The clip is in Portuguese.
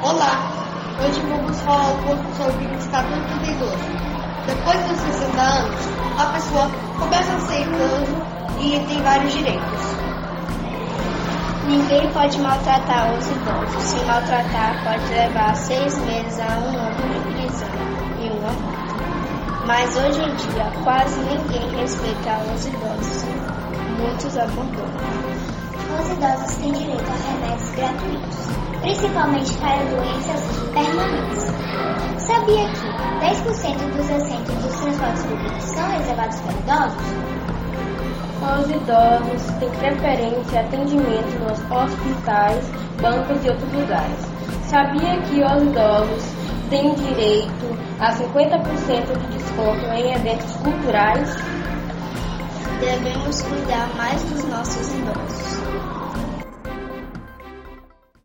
Olá, hoje vamos falar um pouco sobre o estado idoso. Depois dos 60 anos, a pessoa começa a ser idoso e tem vários direitos. Ninguém pode maltratar os idosos. Se maltratar, pode levar seis meses a um ano de prisão e uma multa. Mas hoje em dia, quase ninguém respeita os idosos. Muitos abandonam. Os idosos têm direito a remédios gratuitos principalmente para doenças permanentes. Sabia que 10% dos assentos dos transportes públicos são reservados para idosos? Os idosos têm preferência e atendimento nos hospitais, bancos e outros lugares. Sabia que os idosos têm direito a 50% de desconto em eventos culturais? Devemos cuidar mais dos nossos idosos.